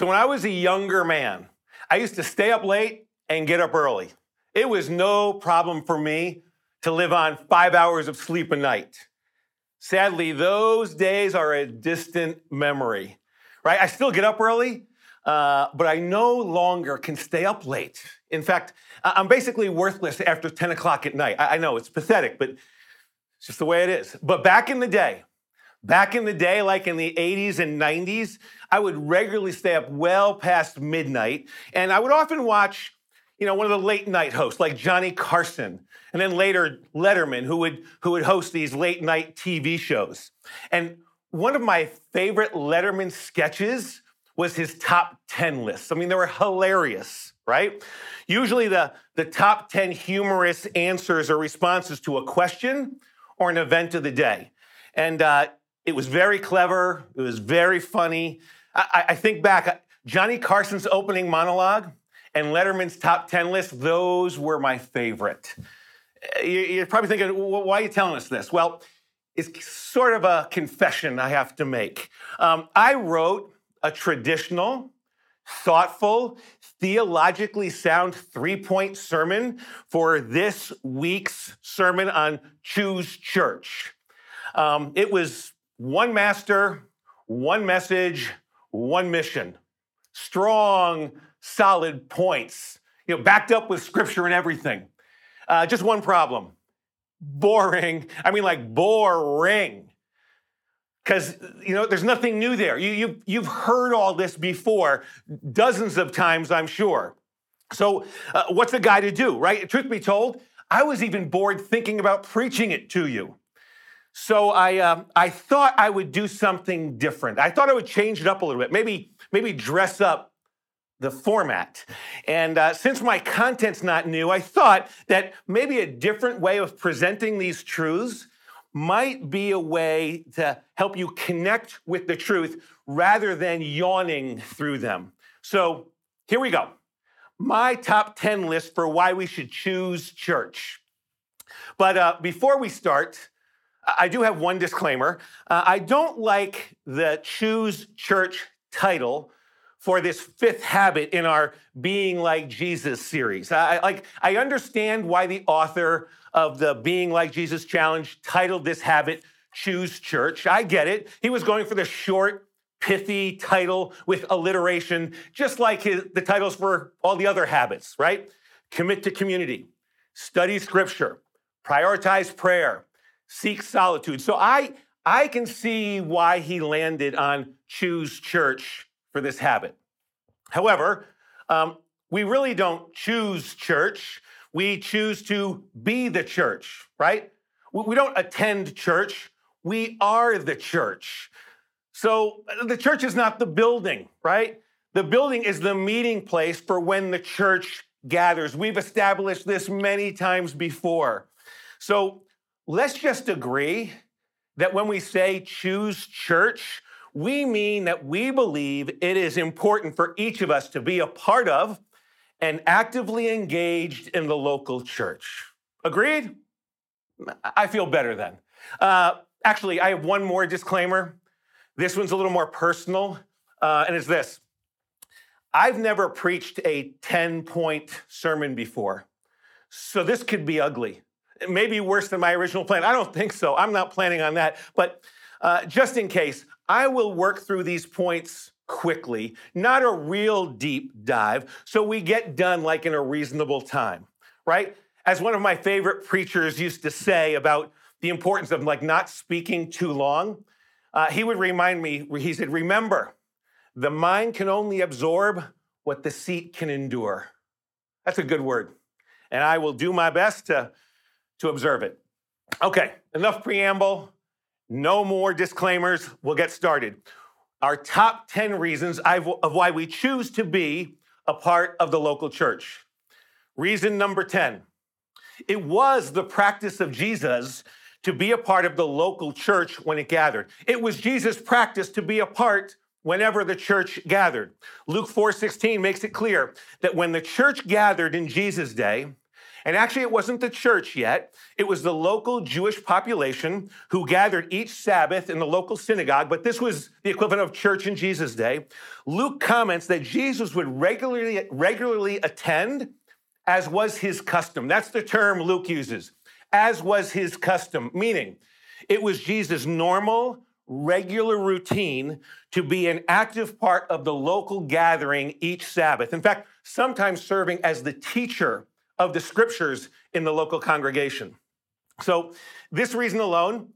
So, when I was a younger man, I used to stay up late and get up early. It was no problem for me to live on five hours of sleep a night. Sadly, those days are a distant memory, right? I still get up early, uh, but I no longer can stay up late. In fact, I'm basically worthless after 10 o'clock at night. I, I know it's pathetic, but it's just the way it is. But back in the day, Back in the day, like in the 80s and 90s, I would regularly stay up well past midnight, and I would often watch, you know, one of the late night hosts like Johnny Carson, and then later Letterman, who would who would host these late night TV shows. And one of my favorite Letterman sketches was his top 10 list. I mean, they were hilarious, right? Usually the, the top 10 humorous answers or responses to a question or an event of the day. And uh, it was very clever. It was very funny. I, I think back, Johnny Carson's opening monologue and Letterman's top 10 list, those were my favorite. You're probably thinking, why are you telling us this? Well, it's sort of a confession I have to make. Um, I wrote a traditional, thoughtful, theologically sound three point sermon for this week's sermon on Choose Church. Um, it was one master, one message, one mission. Strong, solid points, you know, backed up with scripture and everything. Uh, just one problem boring. I mean, like boring. Because, you know, there's nothing new there. You, you, you've heard all this before dozens of times, I'm sure. So, uh, what's a guy to do, right? Truth be told, I was even bored thinking about preaching it to you. So I, um, I thought I would do something different. I thought I would change it up a little bit, maybe, maybe dress up the format. And uh, since my content's not new, I thought that maybe a different way of presenting these truths might be a way to help you connect with the truth rather than yawning through them. So here we go. My top 10 list for why we should choose church. But uh, before we start, I do have one disclaimer. Uh, I don't like the choose church title for this fifth habit in our being like jesus series. I, like i understand why the author of the being like jesus challenge titled this habit choose church. I get it. He was going for the short pithy title with alliteration just like his, the titles for all the other habits right? Commit to community study scripture prioritize prayer seek solitude. So I, I can see why he landed on choose church for this habit. However, um, we really don't choose church. We choose to be the church, right? We don't attend church. We are the church. So the church is not the building, right? The building is the meeting place for when the church gathers. We've established this many times before. So let's just agree that when we say choose church, we mean that we believe it is important for each of us to be a part of and actively engaged in the local church. Agreed? I feel better then. Uh, actually, I have one more disclaimer. This one's a little more personal, uh, and it's this I've never preached a 10 point sermon before, so this could be ugly maybe worse than my original plan. I don't think so. I'm not planning on that. But uh, just in case, I will work through these points quickly, not a real deep dive, so we get done like in a reasonable time, right? As one of my favorite preachers used to say about the importance of like not speaking too long, uh, he would remind me, he said, remember, the mind can only absorb what the seat can endure. That's a good word. And I will do my best to to observe it. Okay, enough preamble, no more disclaimers. We'll get started. Our top 10 reasons of why we choose to be a part of the local church. Reason number 10 it was the practice of Jesus to be a part of the local church when it gathered. It was Jesus' practice to be a part whenever the church gathered. Luke 4:16 makes it clear that when the church gathered in Jesus' day, And actually, it wasn't the church yet. It was the local Jewish population who gathered each Sabbath in the local synagogue, but this was the equivalent of church in Jesus' day. Luke comments that Jesus would regularly, regularly attend, as was his custom. That's the term Luke uses, as was his custom, meaning it was Jesus' normal, regular routine to be an active part of the local gathering each Sabbath. In fact, sometimes serving as the teacher of the scriptures in the local congregation. So, this reason alone,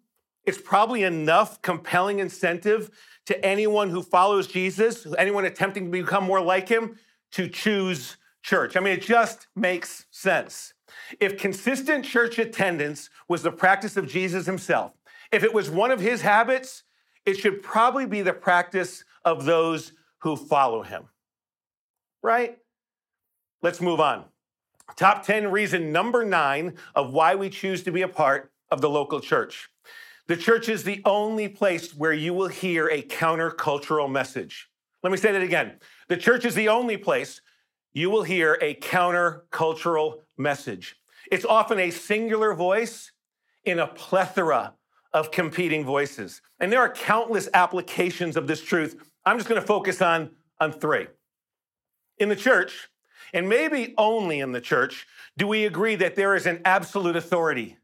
is probably enough compelling incentive to anyone who follows Jesus, anyone attempting to become more like him, to choose church. I mean, it just makes sense. If consistent church attendance was the practice of Jesus himself, if it was one of his habits, it should probably be the practice of those who follow him. Right? Let's move on. Top 10 reason number nine of why we choose to be a part of the local church. The church is the only place where you will hear a countercultural message. Let me say that again. The church is the only place you will hear a countercultural message. It's often a singular voice in a plethora of competing voices. And there are countless applications of this truth. I'm just going to focus on, on three. In the church, and maybe only in the church, do we agree that there is an absolute authority.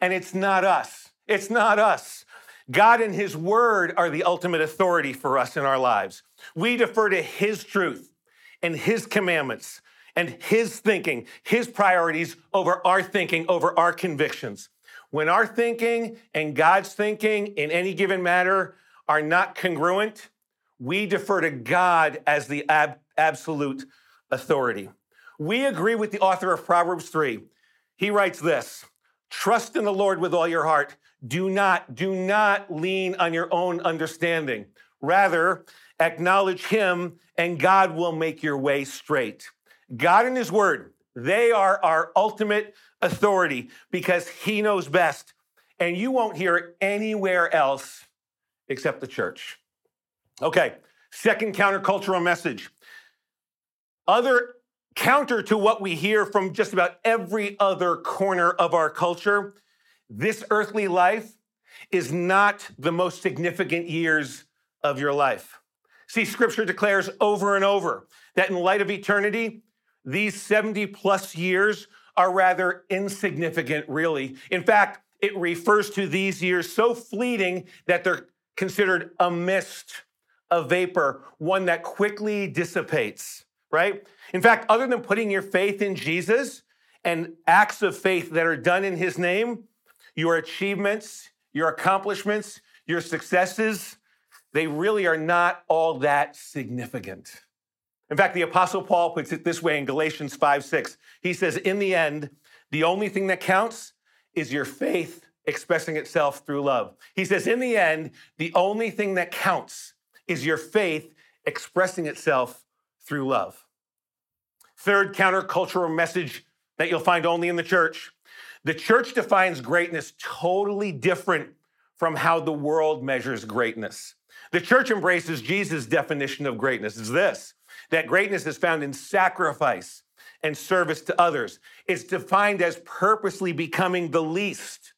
And it's not us. It's not us. God and His Word are the ultimate authority for us in our lives. We defer to His truth and His commandments and His thinking, His priorities over our thinking, over our convictions. When our thinking and God's thinking in any given matter are not congruent, we defer to God as the ab- absolute authority. We agree with the author of Proverbs 3. He writes this Trust in the Lord with all your heart. Do not, do not lean on your own understanding. Rather, acknowledge Him, and God will make your way straight. God and His Word, they are our ultimate authority because he knows best. And you won't hear it anywhere else except the church. Okay, second countercultural message. Other counter to what we hear from just about every other corner of our culture, this earthly life is not the most significant years of your life. See, scripture declares over and over that in light of eternity, these 70 plus years are rather insignificant, really. In fact, it refers to these years so fleeting that they're considered a mist, a vapor, one that quickly dissipates, right? In fact, other than putting your faith in Jesus and acts of faith that are done in his name, your achievements, your accomplishments, your successes, they really are not all that significant. In fact, the Apostle Paul puts it this way in Galatians 5 6. He says, In the end, the only thing that counts is your faith expressing itself through love. He says, In the end, the only thing that counts is your faith expressing itself through love. Third countercultural message that you'll find only in the church the church defines greatness totally different from how the world measures greatness. The church embraces Jesus' definition of greatness is this that greatness is found in sacrifice and service to others. It's defined as purposely becoming the least,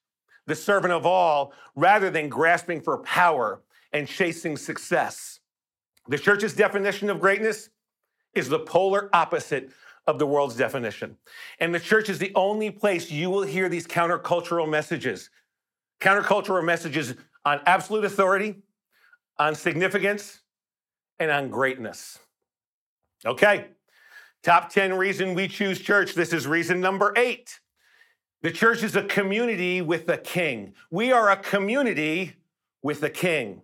the servant of all, rather than grasping for power and chasing success. The church's definition of greatness is the polar opposite of the world's definition. And the church is the only place you will hear these countercultural messages. Countercultural messages on absolute authority, on significance, and on greatness. Okay, top 10 reason we choose church. This is reason number eight. The church is a community with a king. We are a community with a king.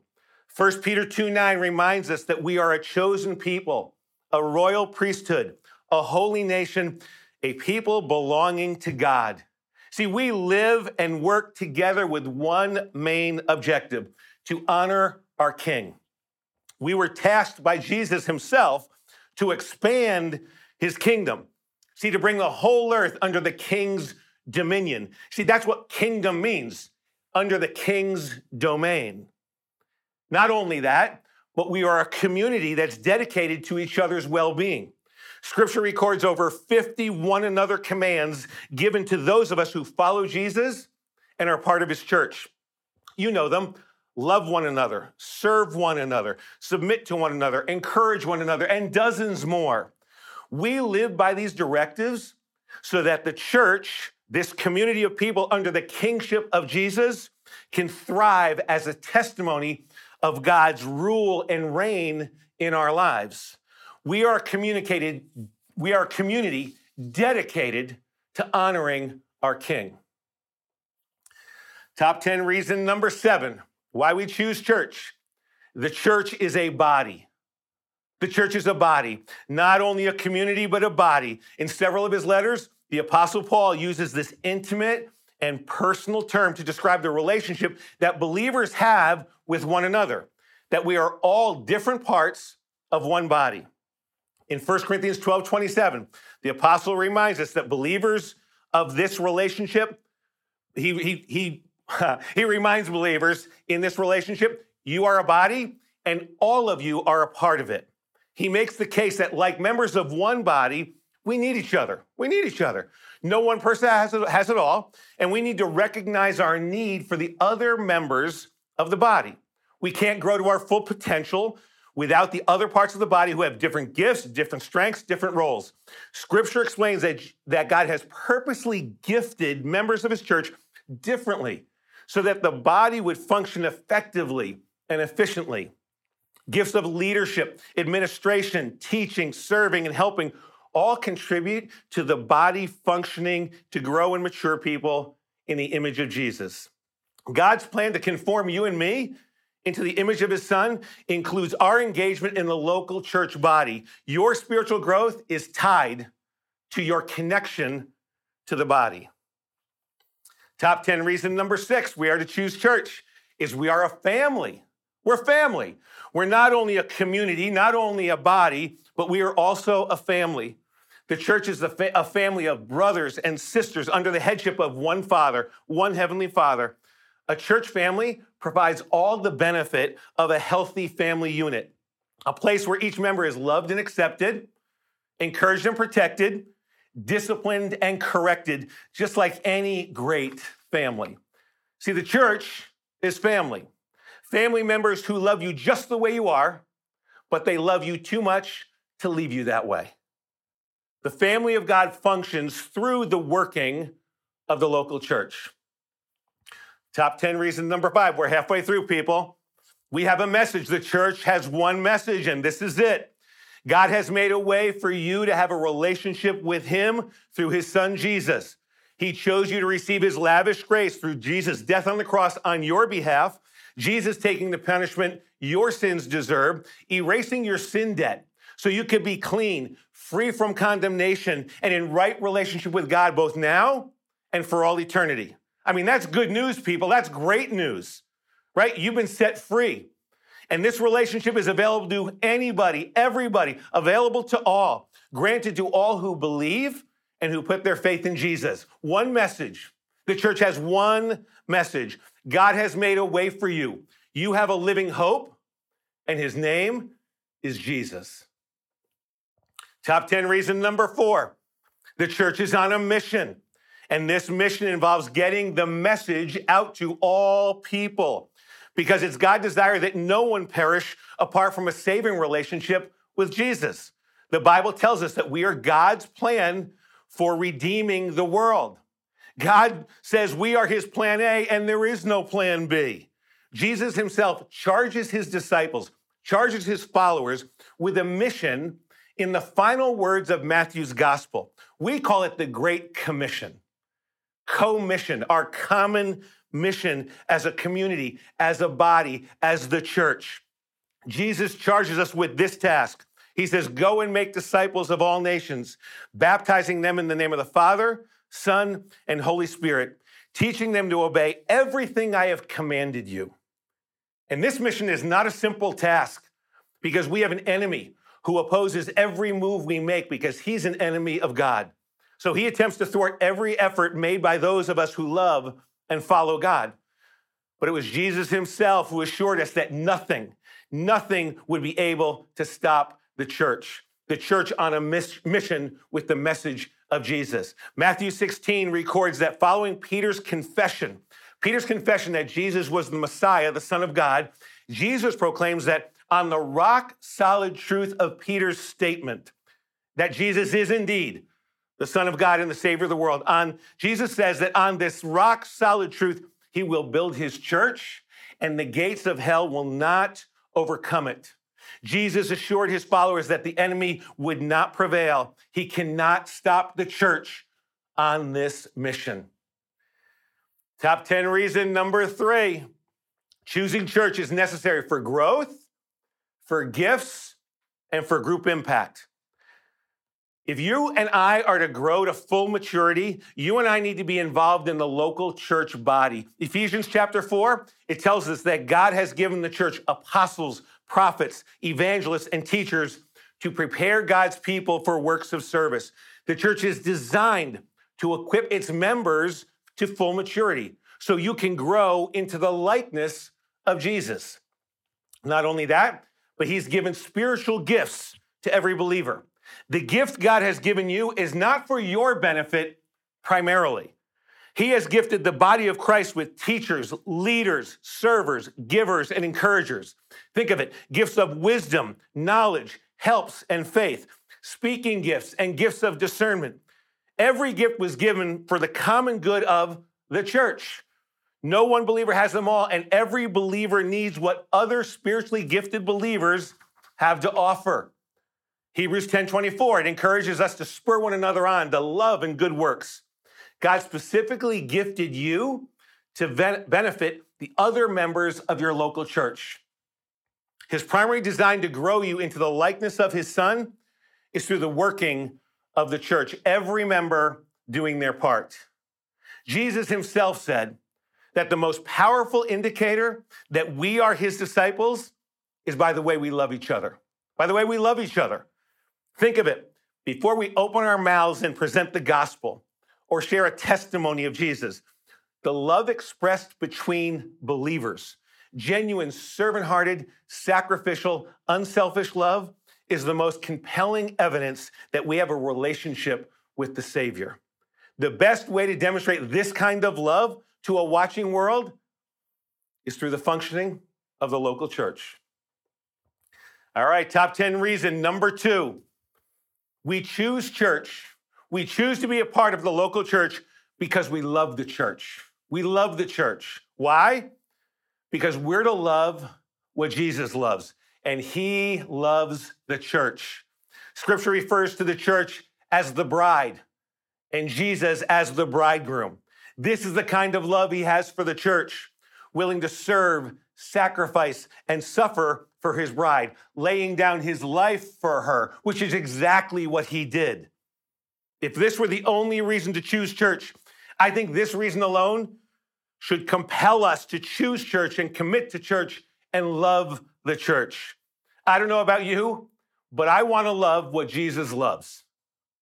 1 Peter 2 9 reminds us that we are a chosen people, a royal priesthood, a holy nation, a people belonging to God. See, we live and work together with one main objective to honor our king. We were tasked by Jesus himself to expand his kingdom. See, to bring the whole earth under the king's dominion. See, that's what kingdom means under the king's domain. Not only that, but we are a community that's dedicated to each other's well being. Scripture records over 50 one another commands given to those of us who follow Jesus and are part of his church. You know them. Love one another, serve one another, submit to one another, encourage one another, and dozens more. We live by these directives so that the church, this community of people under the kingship of Jesus, can thrive as a testimony of God's rule and reign in our lives. We are communicated, we are a community dedicated to honoring our King. Top 10 reason number seven why we choose church. The church is a body. The church is a body, not only a community, but a body. In several of his letters, the Apostle Paul uses this intimate and personal term to describe the relationship that believers have with one another, that we are all different parts of one body. In 1 Corinthians 12 27, the apostle reminds us that believers of this relationship, he, he, he, he reminds believers in this relationship, you are a body and all of you are a part of it. He makes the case that, like members of one body, we need each other. We need each other. No one person has it, has it all, and we need to recognize our need for the other members of the body. We can't grow to our full potential without the other parts of the body who have different gifts, different strengths, different roles. Scripture explains that, that God has purposely gifted members of his church differently so that the body would function effectively and efficiently. Gifts of leadership, administration, teaching, serving, and helping all contribute to the body functioning to grow and mature people in the image of Jesus. God's plan to conform you and me into the image of his son includes our engagement in the local church body. Your spiritual growth is tied to your connection to the body. Top 10 reason number six we are to choose church is we are a family. We're family. We're not only a community, not only a body, but we are also a family. The church is a, fa- a family of brothers and sisters under the headship of one Father, one Heavenly Father. A church family provides all the benefit of a healthy family unit, a place where each member is loved and accepted, encouraged and protected, disciplined and corrected, just like any great family. See, the church is family. Family members who love you just the way you are, but they love you too much to leave you that way. The family of God functions through the working of the local church. Top 10 reason number five. We're halfway through, people. We have a message. The church has one message, and this is it. God has made a way for you to have a relationship with Him through His Son Jesus. He chose you to receive His lavish grace through Jesus' death on the cross on your behalf, Jesus taking the punishment your sins deserve, erasing your sin debt so you could be clean, free from condemnation, and in right relationship with God both now and for all eternity. I mean, that's good news, people. That's great news, right? You've been set free. And this relationship is available to anybody, everybody, available to all, granted to all who believe and who put their faith in Jesus. One message. The church has one message God has made a way for you. You have a living hope, and his name is Jesus. Top 10 reason number four the church is on a mission. And this mission involves getting the message out to all people because it's God's desire that no one perish apart from a saving relationship with Jesus. The Bible tells us that we are God's plan for redeeming the world. God says we are his plan A and there is no plan B. Jesus himself charges his disciples, charges his followers with a mission in the final words of Matthew's gospel. We call it the Great Commission co mission, our common mission as a community, as a body, as the church. Jesus charges us with this task. He says, Go and make disciples of all nations, baptizing them in the name of the Father, Son, and Holy Spirit, teaching them to obey everything I have commanded you. And this mission is not a simple task because we have an enemy who opposes every move we make because he's an enemy of God. So he attempts to thwart every effort made by those of us who love and follow God. But it was Jesus himself who assured us that nothing, nothing would be able to stop the church. the church on a mission with the message of Jesus. Matthew 16 records that following Peter's confession, Peter's confession that Jesus was the Messiah, the Son of God, Jesus proclaims that on the rock solid truth of Peter's statement that Jesus is indeed the Son of God and the Savior of the world, on Jesus says that on this rock solid truth, he will build his church and the gates of hell will not overcome it. Jesus assured his followers that the enemy would not prevail. He cannot stop the church on this mission. Top 10 reason number three choosing church is necessary for growth, for gifts, and for group impact. If you and I are to grow to full maturity, you and I need to be involved in the local church body. Ephesians chapter 4, it tells us that God has given the church apostles, prophets, evangelists, and teachers to prepare God's people for works of service. The church is designed to equip its members to full maturity so you can grow into the likeness of Jesus. Not only that, but he's given spiritual gifts to every believer. The gift God has given you is not for your benefit primarily. He has gifted the body of Christ with teachers, leaders, servers, givers, and encouragers. Think of it gifts of wisdom, knowledge, helps, and faith, speaking gifts, and gifts of discernment. Every gift was given for the common good of the church. No one believer has them all, and every believer needs what other spiritually gifted believers have to offer. Hebrews 10:24 it encourages us to spur one another on to love and good works. God specifically gifted you to benefit the other members of your local church. His primary design to grow you into the likeness of his son is through the working of the church, every member doing their part. Jesus himself said that the most powerful indicator that we are his disciples is by the way we love each other. By the way we love each other. Think of it. Before we open our mouths and present the gospel or share a testimony of Jesus, the love expressed between believers, genuine, servant hearted, sacrificial, unselfish love, is the most compelling evidence that we have a relationship with the Savior. The best way to demonstrate this kind of love to a watching world is through the functioning of the local church. All right, top 10 reason number two we choose church. We choose to be a part of the local church because we love the church. We love the church. Why? Because we're to love what Jesus loves, and he loves the church. Scripture refers to the church as the bride and Jesus as the bridegroom. This is the kind of love he has for the church, willing to serve, sacrifice, and suffer for his bride, laying down his life for her, which is exactly what he did. If this were the only reason to choose church, I think this reason alone should compel us to choose church and commit to church and love the church. I don't know about you, but I want to love what Jesus loves.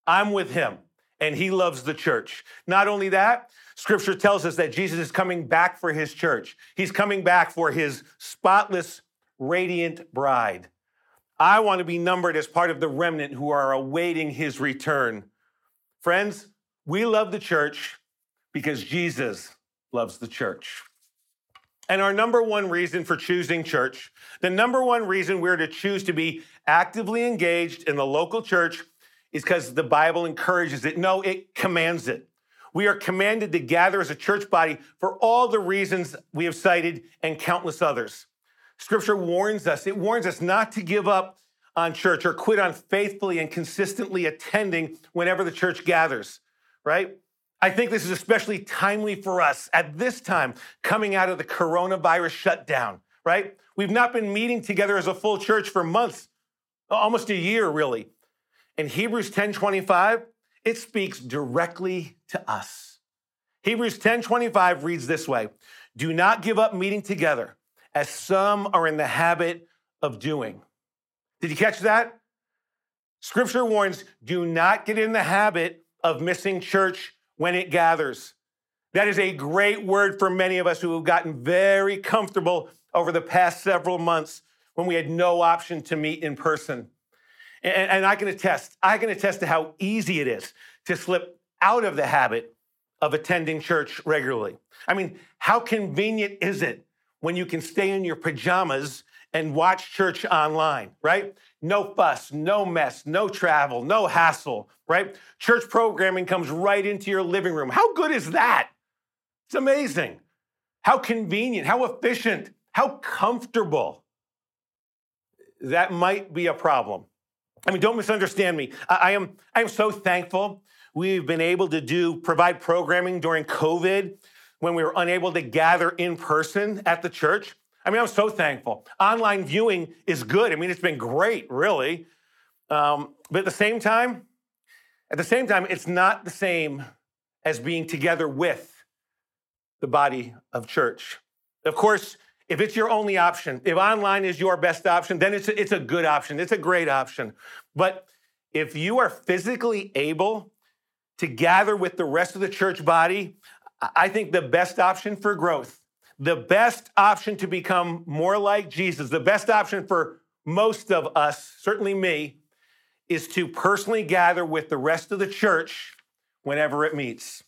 I'm with him and he loves the church. Not only that, scripture tells us that Jesus is coming back for his church. He's coming back for his spotless, radiant bride. I want to be numbered as part of the remnant who are awaiting his return. Friends, we love the church because Jesus loves the church. And our number one reason for choosing church, the number one reason we're to choose to be actively engaged in the local church is because the Bible encourages it. No, it commands it. We are commanded to gather as a church body for all the reasons we have cited and countless others. Scripture warns us, it warns us not to give up on church or quit on faithfully and consistently attending whenever the church gathers, right? I think this is especially timely for us at this time, coming out of the coronavirus shutdown, right? We've not been meeting together as a full church for months, almost a year, really. In Hebrews 10:25, it speaks directly to us. Hebrews 10:25 reads this way: "Do not give up meeting together, as some are in the habit of doing." Did you catch that? Scripture warns, do not get in the habit of missing church when it gathers. That is a great word for many of us who have gotten very comfortable over the past several months when we had no option to meet in person. And, and I can attest, I can attest to how easy it is to slip out of the habit of attending church regularly. I mean, how convenient is it when you can stay in your pajamas and watch church online, right? No fuss, no mess, no travel, no hassle, right? Church programming comes right into your living room. How good is that? It's amazing. How convenient, how efficient, how comfortable. That might be a problem. I mean, don't misunderstand me. I, I am, I am so thankful we've been able to do provide programming during COVID when we were unable to gather in person at the church. I mean, I'm so thankful. Online viewing is good. I mean, it's been great, really. Um, but at the same time, at the same time, it's not the same as being together with the body of church. Of course, if it's your only option, if online is your best option, then it's a, it's a good option. It's a great option. But if you are physically able to gather with the rest of the church body, I think the best option for growth, the best option to become more like Jesus, the best option for most of us, certainly me, is to personally gather with the rest of the church whenever it meets.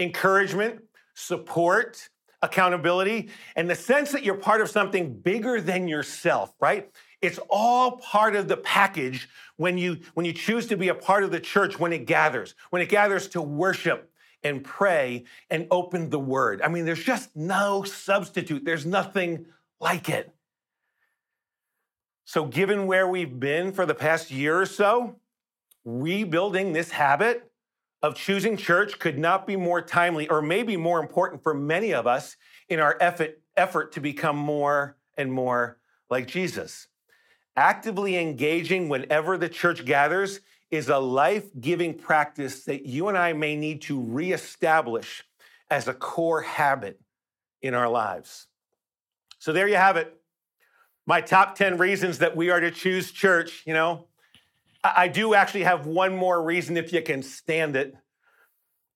Encouragement, support, accountability, and the sense that you're part of something bigger than yourself, right? It's all part of the package when you when you choose to be a part of the church when it gathers, when it gathers to worship and pray and open the word. I mean, there's just no substitute. There's nothing like it. So, given where we've been for the past year or so, rebuilding this habit of choosing church could not be more timely or maybe more important for many of us in our effort, effort to become more and more like Jesus. Actively engaging whenever the church gathers is a life giving practice that you and I may need to reestablish as a core habit in our lives. So there you have it. My top 10 reasons that we are to choose church. You know, I do actually have one more reason if you can stand it.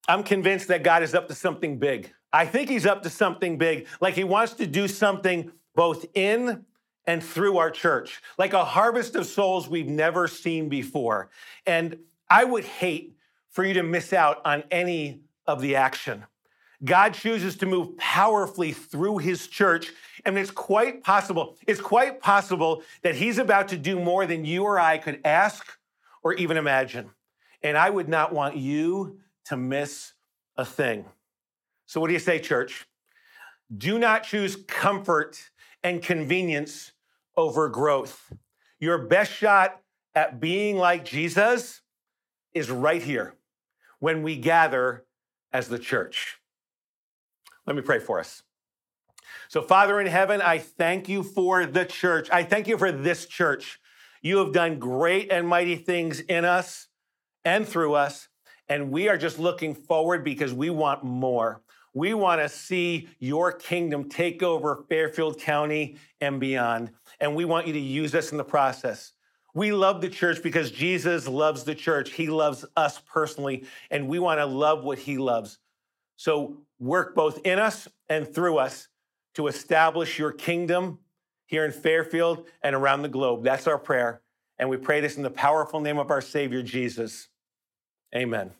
I'm convinced that God is up to something big. I think He's up to something big, like He wants to do something both in and through our church, like a harvest of souls we've never seen before. And I would hate for you to miss out on any of the action. God chooses to move powerfully through his church, and it's quite possible, it's quite possible that he's about to do more than you or I could ask or even imagine. And I would not want you to miss a thing. So, what do you say, church? Do not choose comfort and convenience over growth. Your best shot at being like Jesus is right here when we gather as the church. Let me pray for us. So, Father in heaven, I thank you for the church. I thank you for this church. You have done great and mighty things in us and through us, and we are just looking forward because we want more. We want to see your kingdom take over Fairfield County and beyond. And we want you to use us in the process. We love the church because Jesus loves the church. He loves us personally, and we want to love what he loves. So work both in us and through us to establish your kingdom here in Fairfield and around the globe. That's our prayer. And we pray this in the powerful name of our Savior, Jesus. Amen.